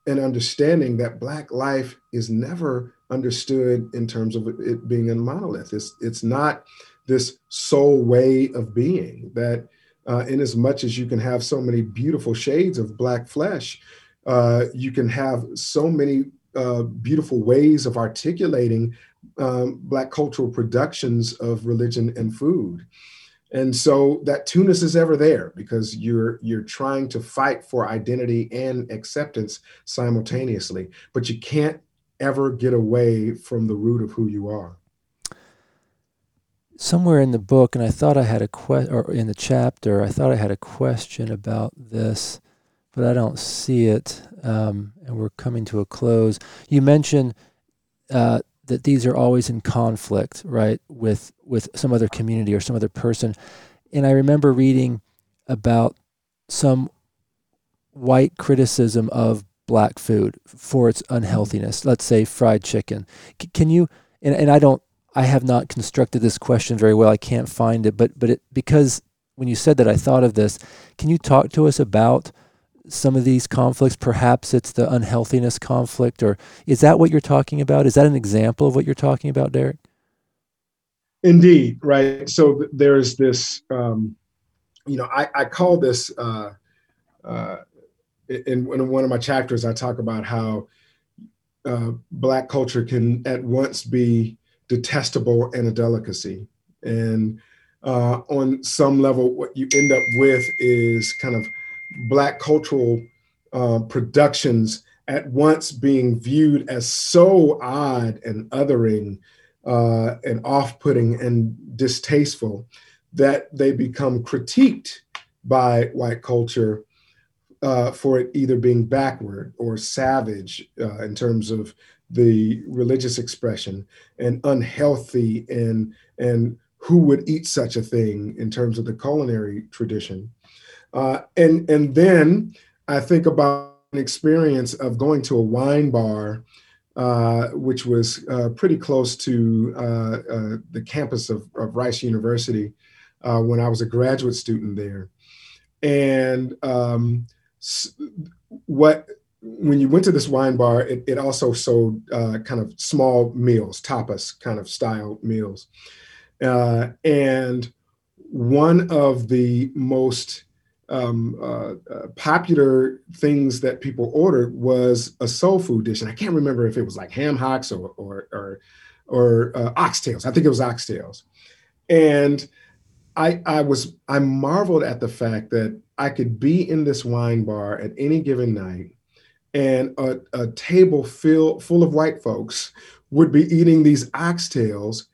an understanding that Black life is never understood in terms of it being a monolith. It's, it's not this sole way of being that uh, in as much as you can have so many beautiful shades of Black flesh, uh, you can have so many uh, beautiful ways of articulating um, Black cultural productions of religion and food. And so that two-ness is ever there because you're you're trying to fight for identity and acceptance simultaneously, but you can't ever get away from the root of who you are. Somewhere in the book, and I thought I had a question, or in the chapter, I thought I had a question about this but I don't see it. Um, and we're coming to a close. You mentioned uh, that these are always in conflict, right, with with some other community or some other person. And I remember reading about some white criticism of black food for its unhealthiness. Let's say fried chicken. C- can you? And, and I don't. I have not constructed this question very well. I can't find it. But but it because when you said that, I thought of this. Can you talk to us about? Some of these conflicts? Perhaps it's the unhealthiness conflict, or is that what you're talking about? Is that an example of what you're talking about, Derek? Indeed, right. So there's this, um, you know, I, I call this, uh, uh, in, in one of my chapters, I talk about how uh, Black culture can at once be detestable and a delicacy. And uh, on some level, what you end up with is kind of Black cultural uh, productions at once being viewed as so odd and othering uh, and off putting and distasteful that they become critiqued by white culture uh, for it either being backward or savage uh, in terms of the religious expression and unhealthy and and who would eat such a thing in terms of the culinary tradition uh, and and then I think about an experience of going to a wine bar, uh, which was uh, pretty close to uh, uh, the campus of, of Rice University when I was a graduate student there, and um, what when you went to this wine bar, it, it also sold kind of small meals, tapas kind of style meals, and one of the most um, uh, uh, popular things that people ordered was a soul food dish, and I can't remember if it was like ham hocks or or or, or uh, oxtails. I think it was oxtails, and I I was I marveled at the fact that I could be in this wine bar at any given night, and a, a table full full of white folks would be eating these oxtails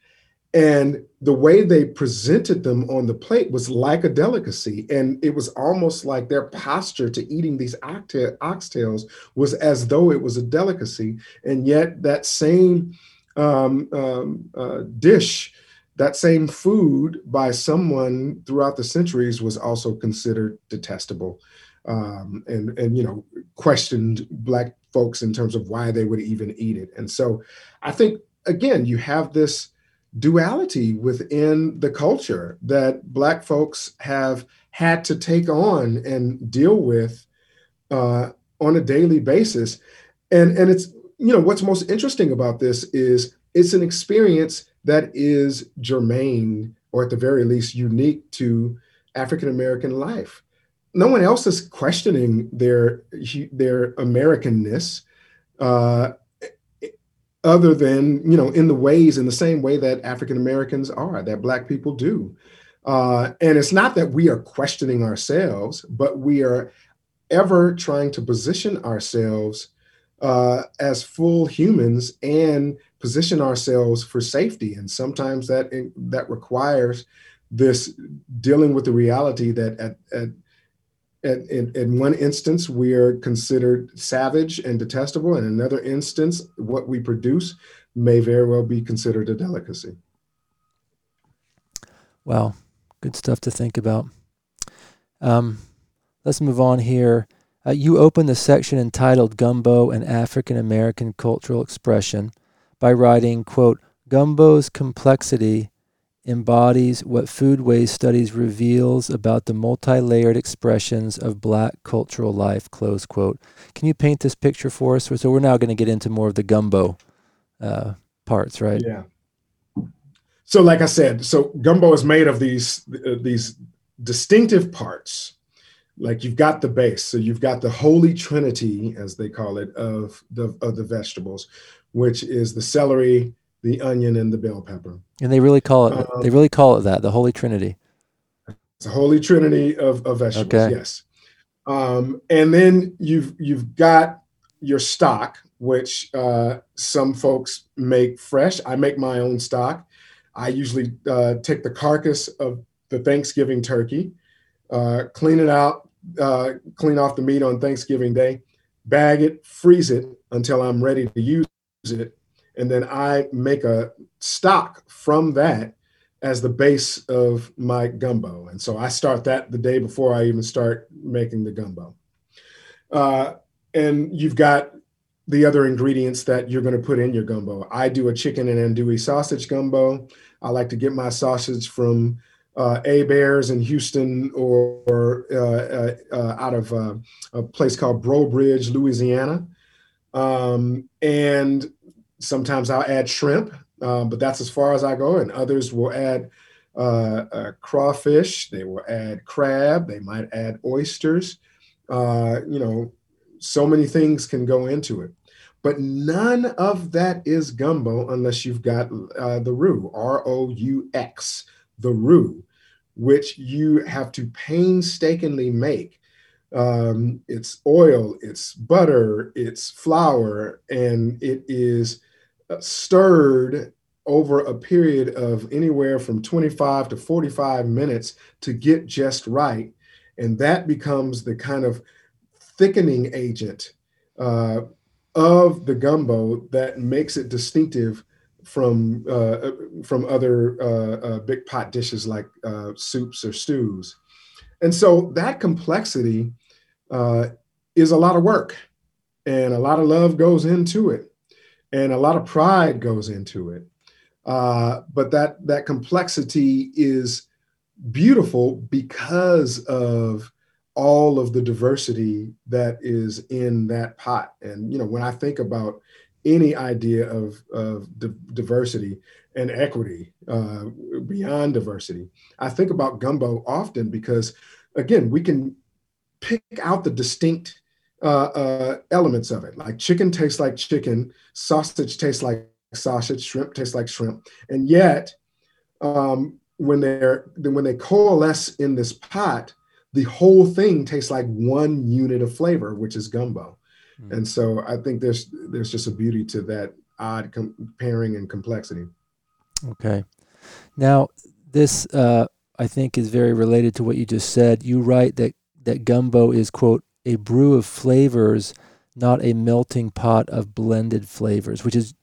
and the way they presented them on the plate was like a delicacy. And it was almost like their posture to eating these oxtails was as though it was a delicacy. And yet, that same um, um, uh, dish, that same food by someone throughout the centuries was also considered detestable. Um, and and you know questioned black folks in terms of why they would even eat it and so i think again you have this duality within the culture that Black folks have had to take on and deal with uh, on a daily basis. And, and it's, you know, what's most interesting about this is it's an experience that is germane, or at the very least, unique to African American life. No one else is questioning their their Americanness. Uh, other than you know in the ways in the same way that african americans are that black people do uh, and it's not that we are questioning ourselves but we are ever trying to position ourselves uh, as full humans and position ourselves for safety. And sometimes that that requires this dealing with the reality that at, at at, in, in, one instance, we are considered savage and detestable. In another instance, what we produce may very well be considered a delicacy. Wow, good stuff to think about. Um, let's move on here. Uh, you open the section entitled Gumbo and African American Cultural Expression by writing, quote, Gumbo's complexity embodies what foodways studies reveals about the multi-layered expressions of black cultural life, close quote. Can you paint this picture for us? So we're now going to get into more of the gumbo uh, parts, right? Yeah. So like I said, so gumbo is made of these, uh, these distinctive parts like you've got the base so you've got the holy trinity as they call it of the of the vegetables which is the celery the onion and the bell pepper and they really call it um, they really call it that the holy trinity it's a holy trinity of, of vegetables okay. yes um, and then you've you've got your stock which uh, some folks make fresh i make my own stock i usually uh, take the carcass of the thanksgiving turkey uh, clean it out, uh, clean off the meat on Thanksgiving Day, bag it, freeze it until I'm ready to use it. And then I make a stock from that as the base of my gumbo. And so I start that the day before I even start making the gumbo. Uh, and you've got the other ingredients that you're going to put in your gumbo. I do a chicken and andouille sausage gumbo. I like to get my sausage from uh, Bears in Houston or, or uh, uh, uh out of uh, a place called Breaux Bridge, Louisiana. Um, and sometimes I'll add shrimp, um, but that's as far as I go. And others will add uh, crawfish, they will add crab, they might add oysters. you know, so many things can go into it. But none of that is gumbo unless you've got the roux, R O U X the roux, which you have to painstakingly make. Um, it's oil, it's butter, it's flour, and it is uh, stirred over a period of anywhere from 25 to 45 minutes to get just right. And that becomes the kind of thickening agent uh, of the gumbo that makes it distinctive from uh, from other uh, uh, big pot dishes like uh, soups or stews, and so that complexity uh, is a lot of work, and a lot of love goes into it, and a lot of pride goes into it. Uh, but that that complexity is beautiful because of all of the diversity that is in that pot. And you know, when I think about any idea of, of diversity and equity uh, beyond diversity. I think about gumbo often because, again, we can pick out the distinct uh, uh, elements of it. Like chicken tastes like chicken, sausage tastes like sausage, shrimp tastes like shrimp, and yet um, when they're when they coalesce in this pot, the whole thing tastes like one unit of flavor, which is gumbo. Mm-hmm. And so I think there's there's just a beauty to that odd com- pairing and complexity. Okay. Now, this uh, I think is very related to what you just said. You write that that gumbo is quote a brew of flavors, not a melting pot of blended flavors, which is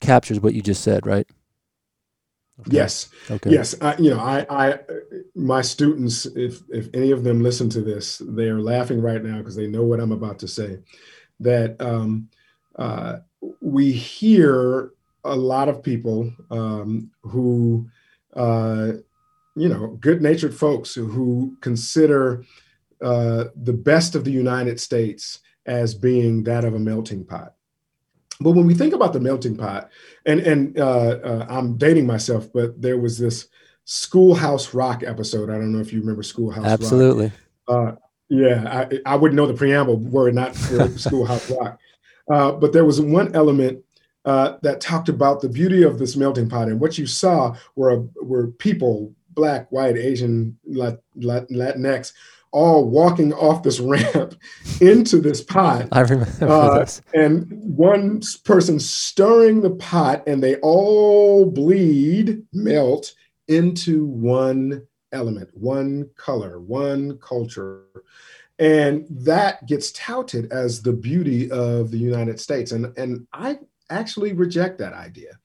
captures what you just said, right? Okay. Yes. Okay. Yes. I, you know, I, I, my students, if if any of them listen to this, they are laughing right now because they know what I'm about to say that um, uh, we hear a lot of people um, who, uh, you know, good natured folks who, who consider uh, the best of the United States as being that of a melting pot. But when we think about the melting pot, and and uh, uh, I'm dating myself, but there was this Schoolhouse Rock episode. I don't know if you remember Schoolhouse rock. Absolutely. Rock. Uh, yeah, I, I wouldn't know the preamble were it not for (laughs) Schoolhouse Rock. Uh, but there was one element uh, that talked about the beauty of this melting pot, and what you saw were were people, black, white, Asian, Lat, Lat, Latinx, all walking off this ramp (laughs) into this pot. I remember uh, this. And one person stirring the pot, and they all bleed, melt into one element, one color, one culture. And that gets touted as the beauty of the United States. And, and I actually reject that idea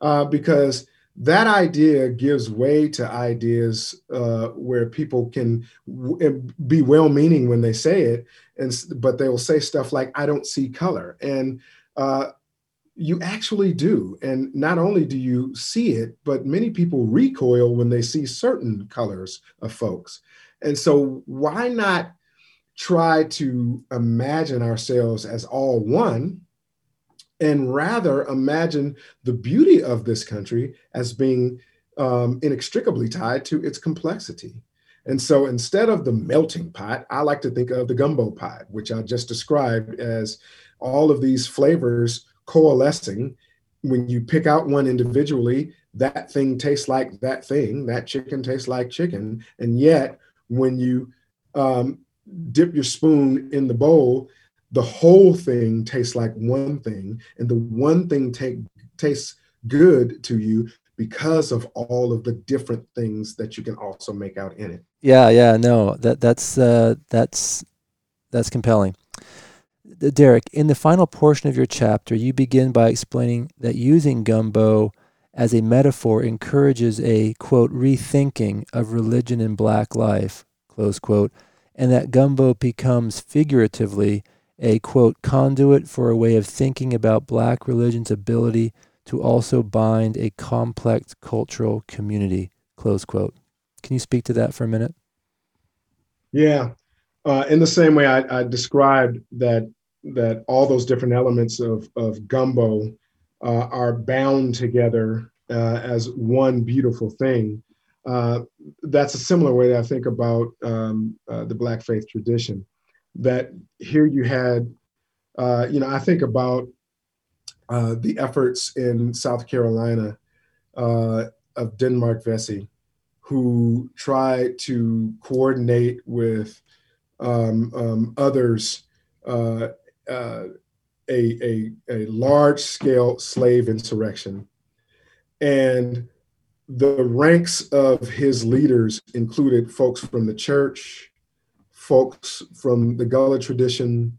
uh, because that idea gives way to ideas uh, where people can w- be well-meaning when they say it, and but they will say stuff like "I don't see color," and uh, you actually do. And not only do you see it, but many people recoil when they see certain colors of folks. And so, why not try to imagine ourselves as all one? And rather imagine the beauty of this country as being um, inextricably tied to its complexity. And so instead of the melting pot, I like to think of the gumbo pot, which I just described as all of these flavors coalescing. When you pick out one individually, that thing tastes like that thing, that chicken tastes like chicken. And yet, when you um, dip your spoon in the bowl, the whole thing tastes like one thing, and the one thing tastes good to you because of all of the different things that you can also make out in it. Yeah, yeah, no, that that's uh, that's that's compelling. Derek, in the final portion of your chapter, you begin by explaining that using gumbo as a metaphor encourages a quote rethinking of religion in black life, close quote, and that gumbo becomes figuratively a quote conduit for a way of thinking about black religion's ability to also bind a complex cultural community close quote. Can you speak to that for a minute? Yeah. Uh, in the same way I, I, described that that all those different elements of, of gumbo uh, are bound together uh, as one beautiful thing. Uh, that's a similar way that i think about um, uh, the black faith tradition that here you had, uh, you know, I think about uh, the efforts in South Carolina uh, of Denmark Vesey, who tried to coordinate with um, um, others uh, uh, a, a, a large scale slave insurrection. And the ranks of his leaders included folks from the church, folks from the Gullah tradition,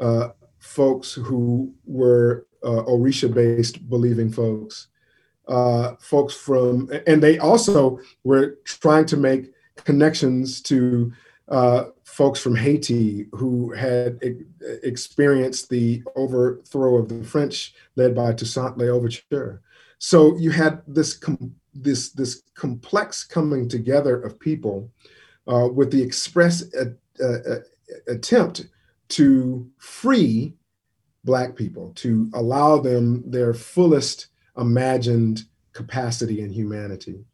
uh, folks who were uh, Orisha-based believing folks, uh, folks from, and they also were trying to make connections to uh, folks from Haiti who had e- experienced the overthrow of the French, led by Toussaint Louverture. So you had this com- this this complex coming together of people uh, with the express a, a, a attempt to free Black people, to allow them their fullest imagined capacity and humanity.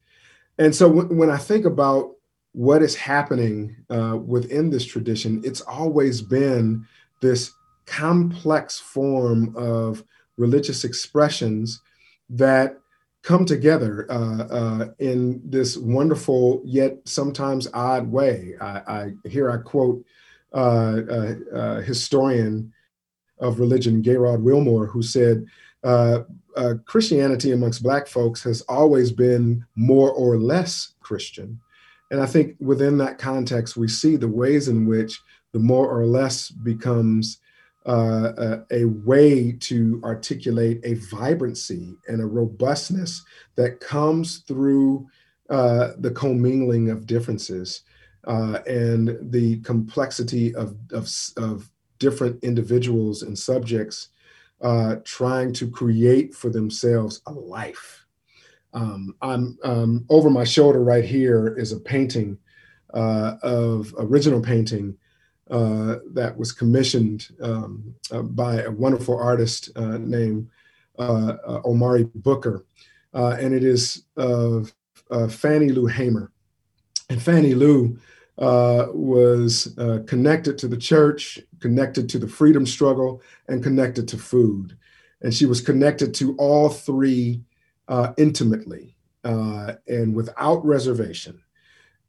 And so w- when I think about what is happening uh, within this tradition, it's always been this complex form of religious expressions that come together uh, uh, in this wonderful yet sometimes odd way. I, I here I quote uh, uh, uh historian of religion Gayraud Wilmore, who said, uh, "Christianity amongst Black folks has always been more or less Christian." And I think within that context, we see the ways in which the more or less becomes uh, a, a, way to articulate a vibrancy and a robustness that comes through uh, the commingling of differences uh, and the complexity of, of, of, different individuals and subjects uh, trying to create for themselves a life. Um, I'm um, over my shoulder right here is a painting uh, of original painting uh, that was commissioned um, uh, by a wonderful artist uh, named uh, uh, Omari Booker. and it is of Fannie Lou Hamer. And Fannie Lou was connected to the church, connected to the freedom struggle, and connected to food. And she was connected to all three intimately and without reservation.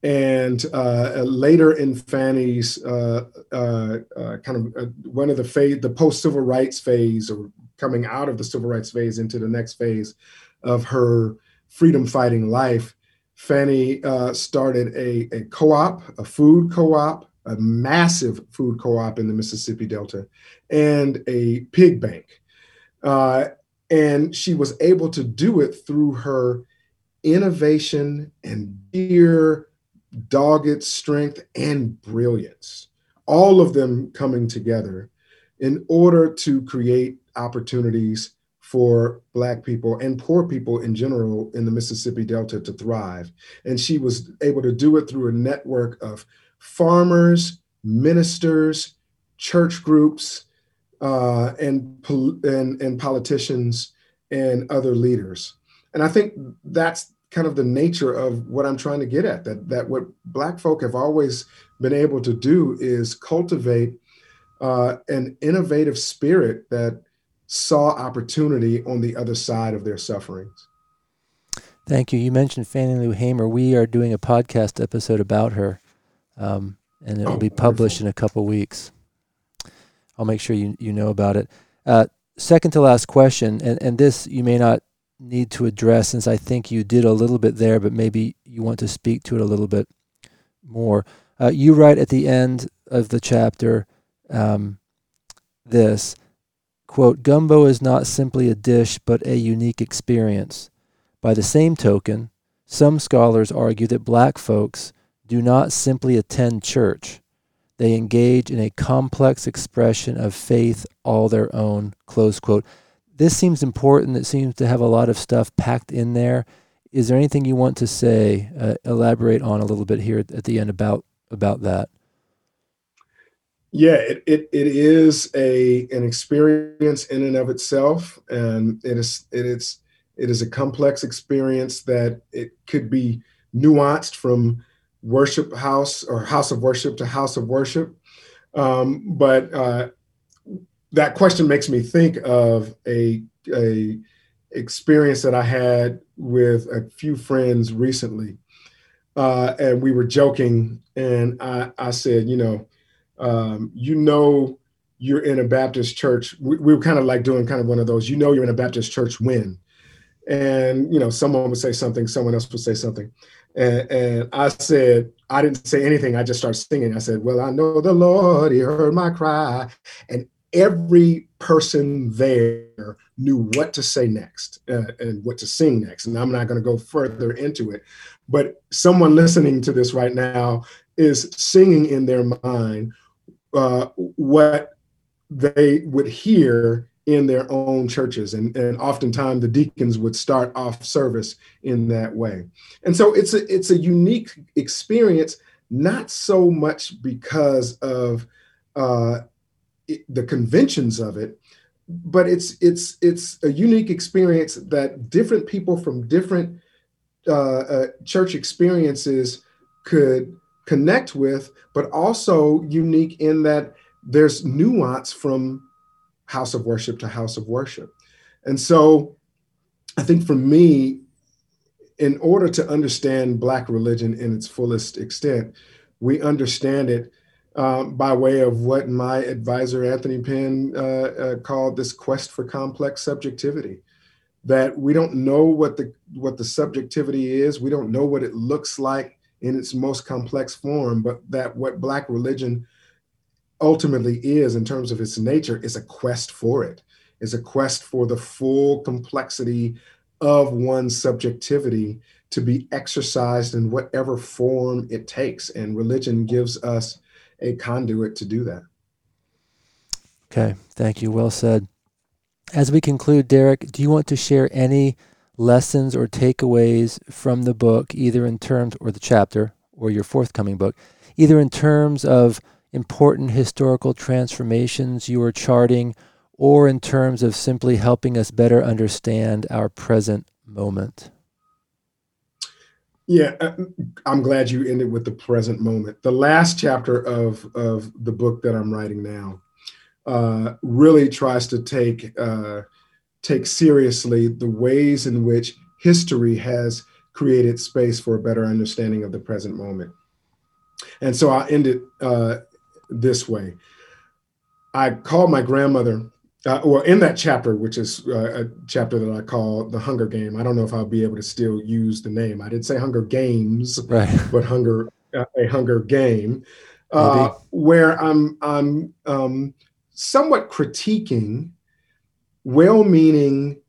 And uh, later in Fannie's uh, uh, uh kind of one of the phase, the post civil rights phase, or coming out of the civil rights phase into the next phase of her freedom fighting life, Fannie started a, a co-op, a food co-op, a massive food co-op in the Mississippi Delta, and a pig bank. Uh, and she was able to do it through her innovation and sheer dogged strength and brilliance, all of them coming together in order to create opportunities for Black people and poor people in general in the Mississippi Delta to thrive. And she was able to do it through a network of farmers, ministers, church groups, uh, and, and, and politicians and other leaders. And I think that's kind of the nature of what I'm trying to get at that, that what Black folk have always been able to do is cultivate uh, an innovative spirit that saw opportunity on the other side of their sufferings. Thank you. You mentioned Fannie Lou Hamer. We are doing a podcast episode about her, um, and it will oh, be published wonderful. in a couple weeks. I'll make sure you you know about it. Uh, second to last question, and, and this you may not need to address since I think you did a little bit there, but maybe you want to speak to it a little bit more. Uh, you write at the end of the chapter um, this quote gumbo is not simply a dish but a unique experience by the same token some scholars argue that black folks do not simply attend church they engage in a complex expression of faith all their own. Close quote. This seems important. It seems to have a lot of stuff packed in there. Is there anything you want to say, uh, elaborate on a little bit here at the end about about that? Yeah, it, it, it is a an experience in and of itself, and it is it is it is a complex experience that it could be nuanced from worship house or house of worship to house of worship. Um, but uh, that question makes me think of a, a experience that I had with a few friends recently. Uh, and we were joking, and I, I said, you know, um, you know, you're in a Baptist church. We, we were kind of like doing kind of one of those, you know, you're in a Baptist church when, and you know, someone would say something, someone else would say something, and, and, I said, I didn't say anything. I just started singing. I said, Well, I know the Lord, He heard my cry. And every person there knew what to say next uh, and what to sing next. And I'm not going to go further into it. But someone listening to this right now is singing in their mind uh, what they would hear in their own churches. And, and oftentimes the deacons would start off service in that way. And so it's a, it's a unique experience, not so much because of uh, the conventions of it, but it's it's it's a unique experience that different people from different uh, uh, church experiences could connect with, but also unique in that there's nuance from house of worship to house of worship. And so I think for me, in order to understand Black religion in its fullest extent, we understand it um, by way of what my advisor, Anthony Pinn, uh, uh, called this quest for complex subjectivity. That we don't know what the what the subjectivity is, we don't know what it looks like in its most complex form, but that what Black religion ultimately is in terms of its nature is a quest for it. Is a quest for the full complexity of one's subjectivity to be exercised in whatever form it takes. And religion gives us a conduit to do that. Okay thank you. Well said. As we conclude derek do you want to share any lessons or takeaways from the book either in terms or the chapter or your forthcoming book either in terms of important historical transformations you are charting, or in terms of simply helping us better understand our present moment? Yeah, uh, I'm glad you ended with the present moment. The last chapter of, of the book that I'm writing now uh, really tries to take uh, take seriously the ways in which history has created space for a better understanding of the present moment. And so I'll end it uh, this way. I called my grandmother, uh, well, in that chapter, which is uh, a chapter that I call The Hunger Game. I don't know if I'll be able to still use the name. I didn't say Hunger Games, right. (laughs) but Hunger, uh, a Hunger Game, uh, where I'm, I'm um, somewhat critiquing well meaning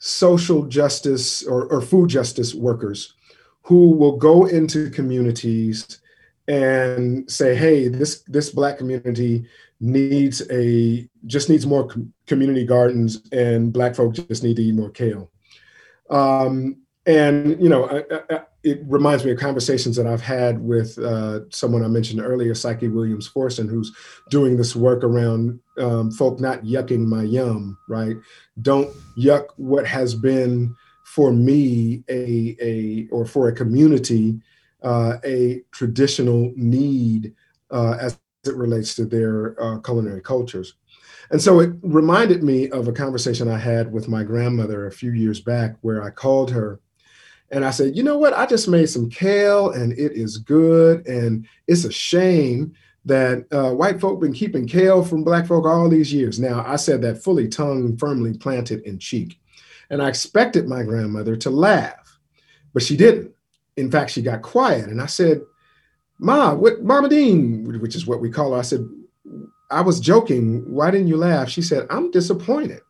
social justice or, or food justice workers who will go into communities and say, "Hey, this this black community needs a just needs more com- community gardens, and black folks just need to eat more kale." Um, and you know, I, I, it reminds me of conversations that I've had with uh, someone I mentioned earlier, Psyche Williams Forson, who's doing this work around um, folk not yucking my yum, right? Don't yuck what has been for me a a or for a community uh, a traditional need uh, as it relates to their uh, culinary cultures. And so it reminded me of a conversation I had with my grandmother a few years back where I called her and I said, you know what? I just made some kale and it is good. And it's a shame that uh, white folk been keeping kale from black folk all these years. Now, I said that fully tongue firmly planted in cheek. And I expected my grandmother to laugh, but she didn't. In fact, she got quiet. And I said, Ma, what Mama Dean, which is what we call her, I said, I was joking. Why didn't you laugh? She said, I'm disappointed.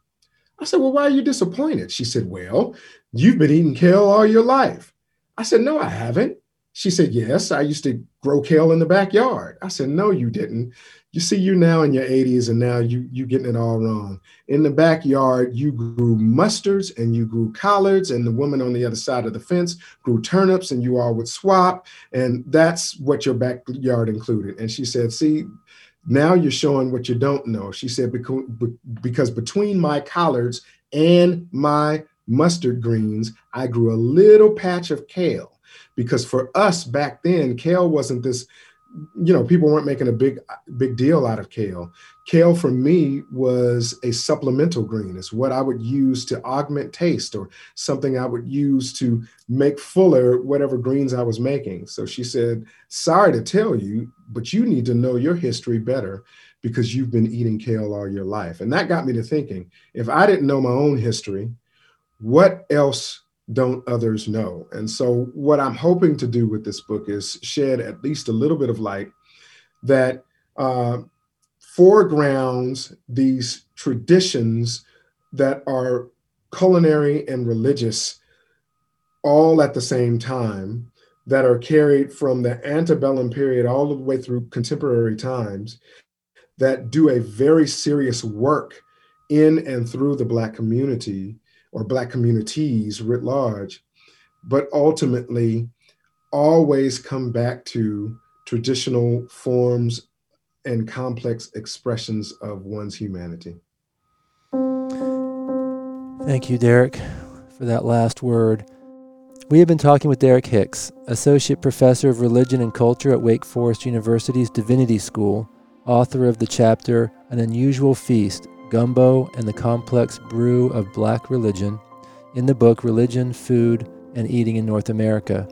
I said, Well, why are you disappointed? She said, Well, you've been eating kale all your life. I said, No, I haven't. She said, Yes, I used to grow kale in the backyard. I said, No, you didn't. You see, you now in your 80s, and now you you getting it all wrong. In the backyard, you grew mustards and you grew collards, and the woman on the other side of the fence grew turnips, and you all would swap, and that's what your backyard included. And she said, See, now you're showing what you don't know. She said, because between my collards and my mustard greens, I grew a little patch of kale. Because for us back then, kale wasn't this you know people weren't making a big big deal out of kale. Kale for me was a supplemental green. It's what i would use to augment taste or something i would use to make fuller whatever greens i was making. So she said sorry to tell you but you need to know your history better because you've been eating kale all your life. And that got me to thinking if i didn't know my own history what else don't others know? And so, what I'm hoping to do with this book is shed at least a little bit of light that uh, foregrounds these traditions that are culinary and religious all at the same time that are carried from the antebellum period all the way through contemporary times that do a very serious work in and through the Black community or Black communities writ large, but ultimately always come back to traditional forms and complex expressions of one's humanity. Thank you, Derek, for that last word. We have been talking with Derek Hicks, Associate Professor of Religion and Culture at Wake Forest University's Divinity School, author of the chapter An Unusual Feast Gumbo and the Complex Brew of Black Religion in the book Religion, Food, and Eating in North America.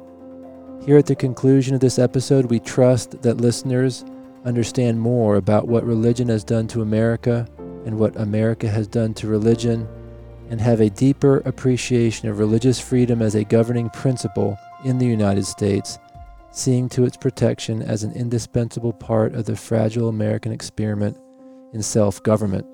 Here at the conclusion of this episode, we trust that listeners understand more about what religion has done to America and what America has done to religion, and have a deeper appreciation of religious freedom as a governing principle in the United States, seeing to its protection as an indispensable part of the fragile American experiment in self government.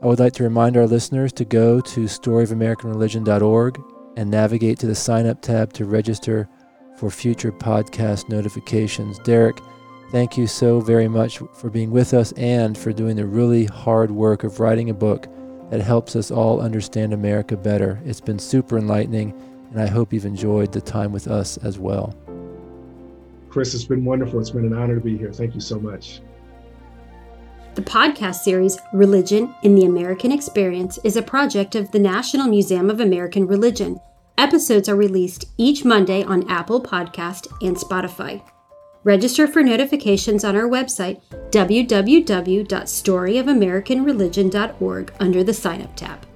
I would like to remind our listeners to go to storyofamericanreligion.org and navigate to the sign up tab to register for future podcast notifications. Derek, thank you so very much for being with us and for doing the really hard work of writing a book that helps us all understand America better. It's been super enlightening, and I hope you've enjoyed the time with us as well. Chris, it's been wonderful. It's been an honor to be here. Thank you so much. The podcast series Religion in the American Experience is a project of the National Museum of American Religion. Episodes are released each Monday on Apple Podcast and Spotify. Register for notifications on our website www.storyofamericanreligion.org under the sign up tab.